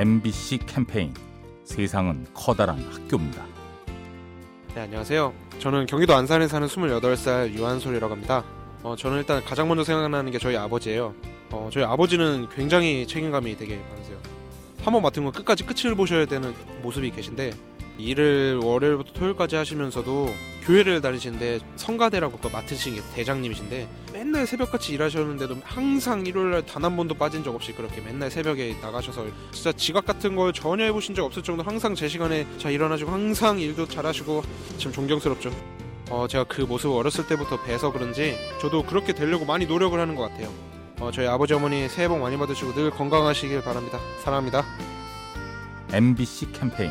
MBC 캠페인 세상은 커다란 학교입니다. 네, 안녕하세요. 저는 경기도 안산에 사는 28살 유한솔이라고 합니다. 어, 저는 일단 가장 먼저 생각나는 게 저희 아버지예요. 어, 저희 아버지는 굉장히 책임감이 되게 많으세요. 한번 맡은 건 끝까지 끝을 보셔야 되는 모습이 계신데 일을 월요일부터 토요일까지 하시면서도 교회를 다니시는데 성가대라고 또 맡으신 게 대장님이신데 맨날 새벽같이 일하셨는데도 항상 일요일날 단 한 번도 빠진 적 없이 그렇게 맨날 새벽에 나가셔서 진짜 지각 같은 걸 전혀 해보신 적 없을 정도로 항상 제 시간에 잘 일어나시고 항상 일도 잘하시고 참 존경스럽죠. 어, 제가 그 모습을 어렸을 때부터 뵈서 그런지 저도 그렇게 되려고 많이 노력을 하는 것 같아요. 어, 저희 아버지 어머니 새해 복 많이 받으시고 늘 건강하시길 바랍니다. 사랑합니다. MBC 캠페인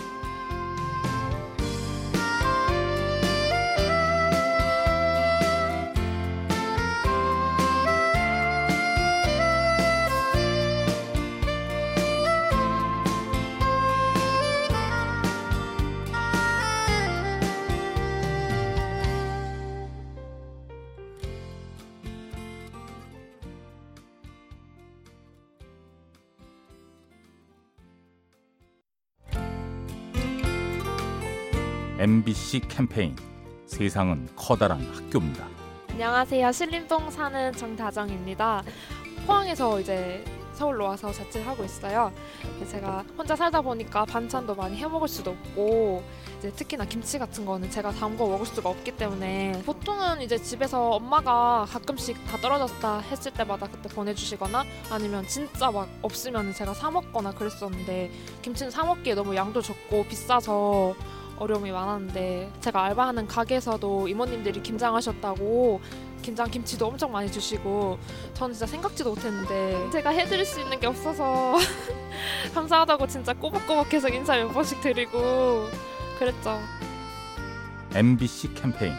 MBC 캠페인 세상은 커다란 학교입니다. 안녕하세요. 신림동 사는 정다정입니다. 포항에서 이제 서울로 와서 자취를 하고 있어요. 제가 혼자 살다 보니까 반찬도 많이 해 먹을 수도 없고 이제 특히나 김치 같은 거는 제가 담궈 먹을 수가 없기 때문에 보통은 이제 집에서 엄마가 가끔씩 다 떨어졌다 했을 때마다 그때 보내주시거나 아니면 진짜 막 없으면 제가 사 먹거나 그랬었는데 김치는 사 먹기에 너무 양도 적고 비싸서 어려움이 많았는데 제가 알바하는 가게에서도 이모님들이 김장하셨다고 김장 김치도 엄청 많이 주시고 저는 진짜 생각지도 못했는데 제가 해드릴 수 있는 게 없어서 감사하다고 진짜 꼬박꼬박 계속 인사 몇 번씩 드리고 그랬죠. MBC 캠페인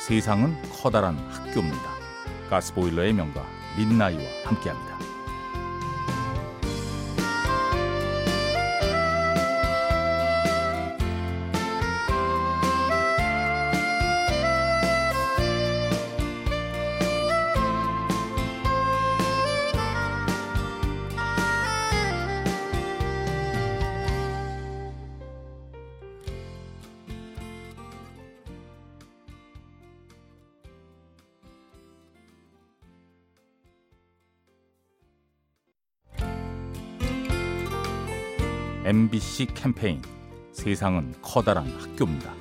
세상은 커다란 학교입니다. 가스보일러의 명가 민나이와 함께합니다. MBC 캠페인 세상은 커다란 학교입니다.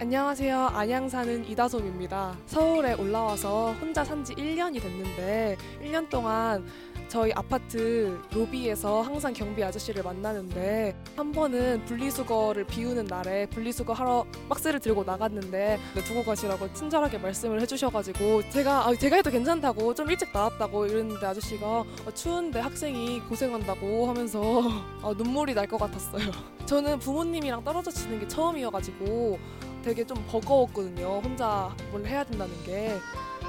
안녕하세요. 안양 사는 이다솜입니다. 서울에 올라와서 혼자 산 지 1년이 됐는데 1년 동안 저희 아파트 로비에서 항상 경비 아저씨를 만나는데 한 번은 분리수거를 비우는 날에 분리수거 하러 박스를 들고 나갔는데 두고 가시라고 친절하게 말씀을 해주셔가지고 제가 아, 제가 해도 괜찮다고 좀 일찍 나왔다고 이랬는데 아저씨가 아, 추운데 학생이 고생한다고 하면서 아, 눈물이 날 것 같았어요. 저는 부모님이랑 떨어져 지는 게 처음이어가지고 되게 좀 버거웠거든요. 혼자 뭘 해야 된다는 게.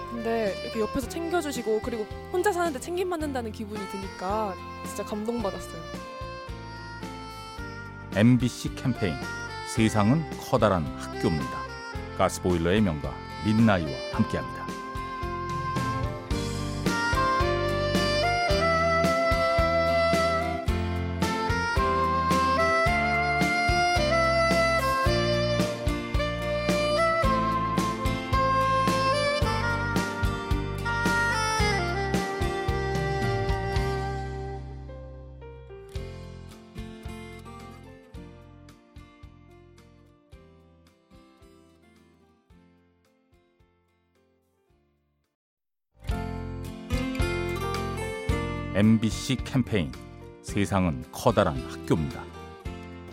근데 이렇게 옆에서 챙겨주시고 그리고 혼자 사는데 챙김 받는다는 기분이 드니까 진짜 감동받았어요. MBC 캠페인 세상은 커다란 학교입니다. 가스보일러의 명가 민나이와 함께합니다. MBC 캠페인 세상은 커다란 학교입니다.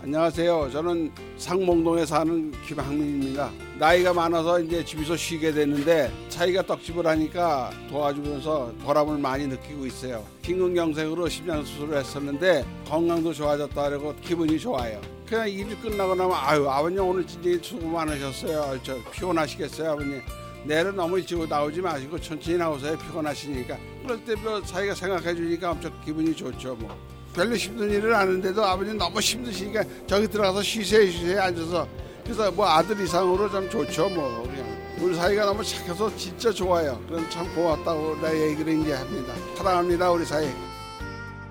안녕하세요. 저는 상봉동에 사는 김학민입니다. 나이가 많아서 이제 집에서 쉬게 됐는데 차이가 떡집을 하니까 도와주면서 보람을 많이 느끼고 있어요. 심근경색으로 심장 수술을 했었는데 건강도 좋아졌다고 기분이 좋아요. 그냥 일이 끝나고 나면 아유 아버님 오늘 진짜 수고 많으셨어요. 저 피곤하시겠어요 아버님. 내일은 너무 일찍 나오지 마시고 천천히 나오세요 피곤하시니까 그럴 때 뭐 자기가 생각해 주니까 엄청 기분이 좋죠 뭐 별로 힘든 일을 하는데도 아버님 너무 힘드시니까 저기 들어가서 쉬세요 쉬세요 앉아서 그래서 뭐 아들 이상으로 좀 좋죠 뭐 그냥 우리 사이가 너무 착해서 진짜 좋아요. 그럼 참 고맙다고 내 얘기를 이제 합니다. 사랑합니다 우리 사이.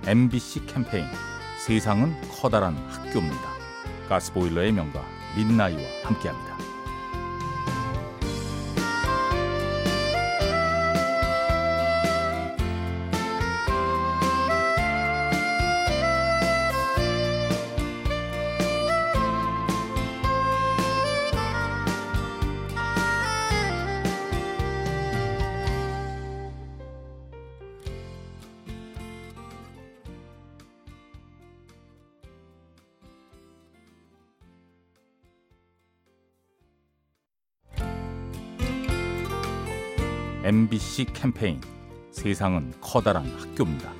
MBC 캠페인 세상은 커다란 학교입니다. 가스보일러의 명가 민나이와 함께합니다. MBC 캠페인 세상은 커다란 학교입니다.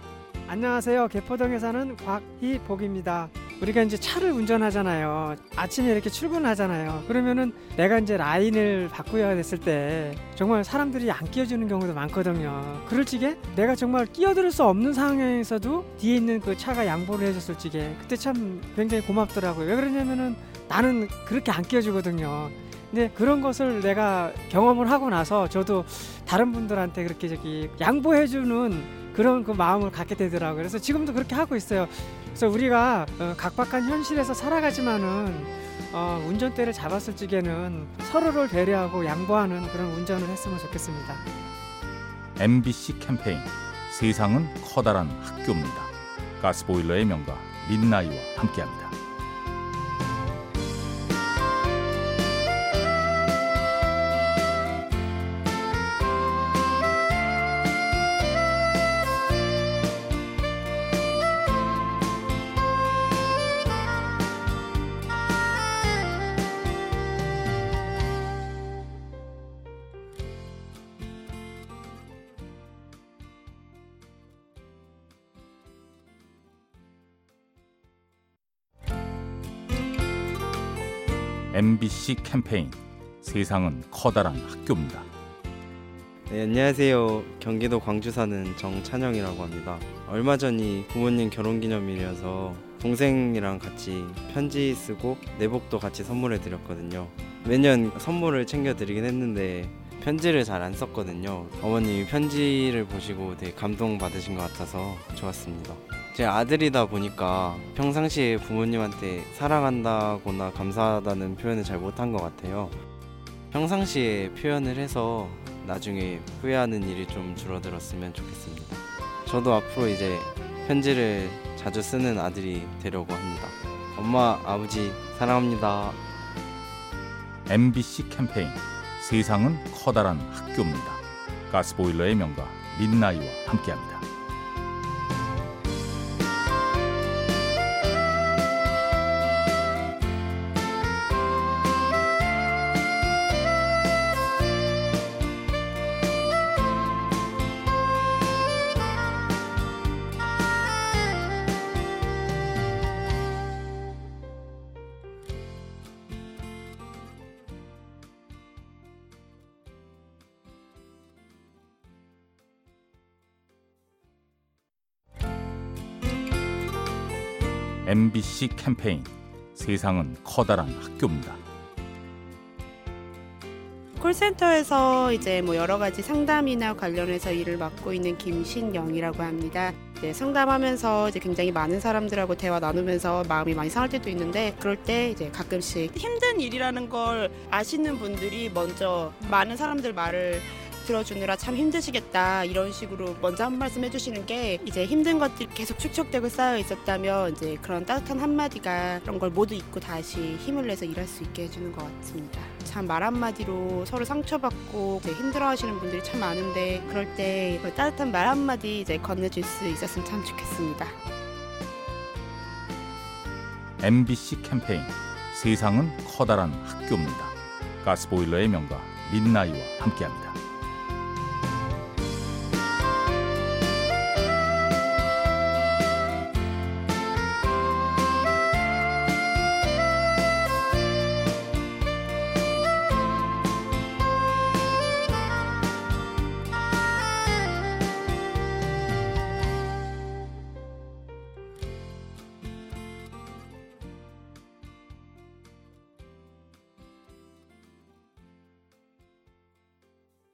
안녕하세요. 개포동에 사는 곽희복입니다. 우리가 이제 차를 운전하잖아요. 아침에 이렇게 출근하잖아요. 그러면은 내가 이제 라인을 바꾸어야 됐을 때 정말 사람들이 안 끼워주는 경우도 많거든요. 그럴 적에 내가 정말 끼어들 수 없는 상황에서도 뒤에 있는 그 차가 양보를 해줬을 적에 그때 참 굉장히 고맙더라고요. 왜 그러냐면은 나는 그렇게 안 끼워주거든요. 근데 그런 것을 내가 경험을 하고 나서 저도 다른 분들한테 그렇게 저기 양보해주는 그런 그 마음을 갖게 되더라고요. 그래서 지금도 그렇게 하고 있어요. 그래서 우리가 어, 각박한 현실에서 살아가지만은 어, 운전대를 잡았을 적에는 서로를 배려하고 양보하는 그런 운전을 했으면 좋겠습니다. MBC 캠페인 세상은 커다란 학교입니다. 가스보일러의 명가 민나이와 함께합니다. MBC 캠페인 세상은 커다란 학교입니다. 네, 안녕하세요. 경기도 광주 사는 정찬영이라고 합니다. 얼마 전이 부모님 결혼기념일이어서 동생이랑 같이 편지 쓰고 내복도 같이 선물해 드렸거든요. 매년 선물을 챙겨 드리긴 했는데 편지를 잘 안 썼거든요. 어머님이 편지를 보시고 되게 감동 받으신 것 같아서 좋았습니다. 제 아들이다 보니까 평상시에 부모님한테 사랑한다거나 감사하다는 표현을 잘 못한 것 같아요. 평상시에 표현을 해서 나중에 후회하는 일이 좀 줄어들었으면 좋겠습니다. 저도 앞으로 이제 편지를 자주 쓰는 아들이 되려고 합니다. 엄마, 아버지 사랑합니다. MBC 캠페인 세상은 커다란 학교입니다. 가스보일러의 명가 민나이와 함께합니다. MBC 캠페인 세상은 커다란 학교입니다. 콜센터에서 이제 뭐 여러 가지 상담이나 관련해서 일을 맡고 있는 김신영이라고 합니다. 이제 상담하면서 이제 굉장히 많은 사람들하고 대화 나누면서 마음이 많이 상할 때도 있는데 그럴 때 이제 가끔씩 힘든 일이라는 걸 아시는 분들이 먼저 많은 사람들 말을 들어주느라 참 힘드시겠다 이런 식으로 먼저 한 말씀 해주시는 게 이제 힘든 것들이 계속 축적되고 쌓여 있었다면 이제 그런 따뜻한 한마디가 그런 걸 모두 잊고 다시 힘을 내서 일할 수 있게 해주는 것 같습니다. 참 말 한마디로 서로 상처받고 힘들어하시는 분들이 참 많은데 그럴 때그 따뜻한 말 한마디 이제 건네줄 수 있었으면 참 좋겠습니다. MBC 캠페인 세상은 커다란 학교입니다. 가스보일러의 명가 민나이와 함께합니다.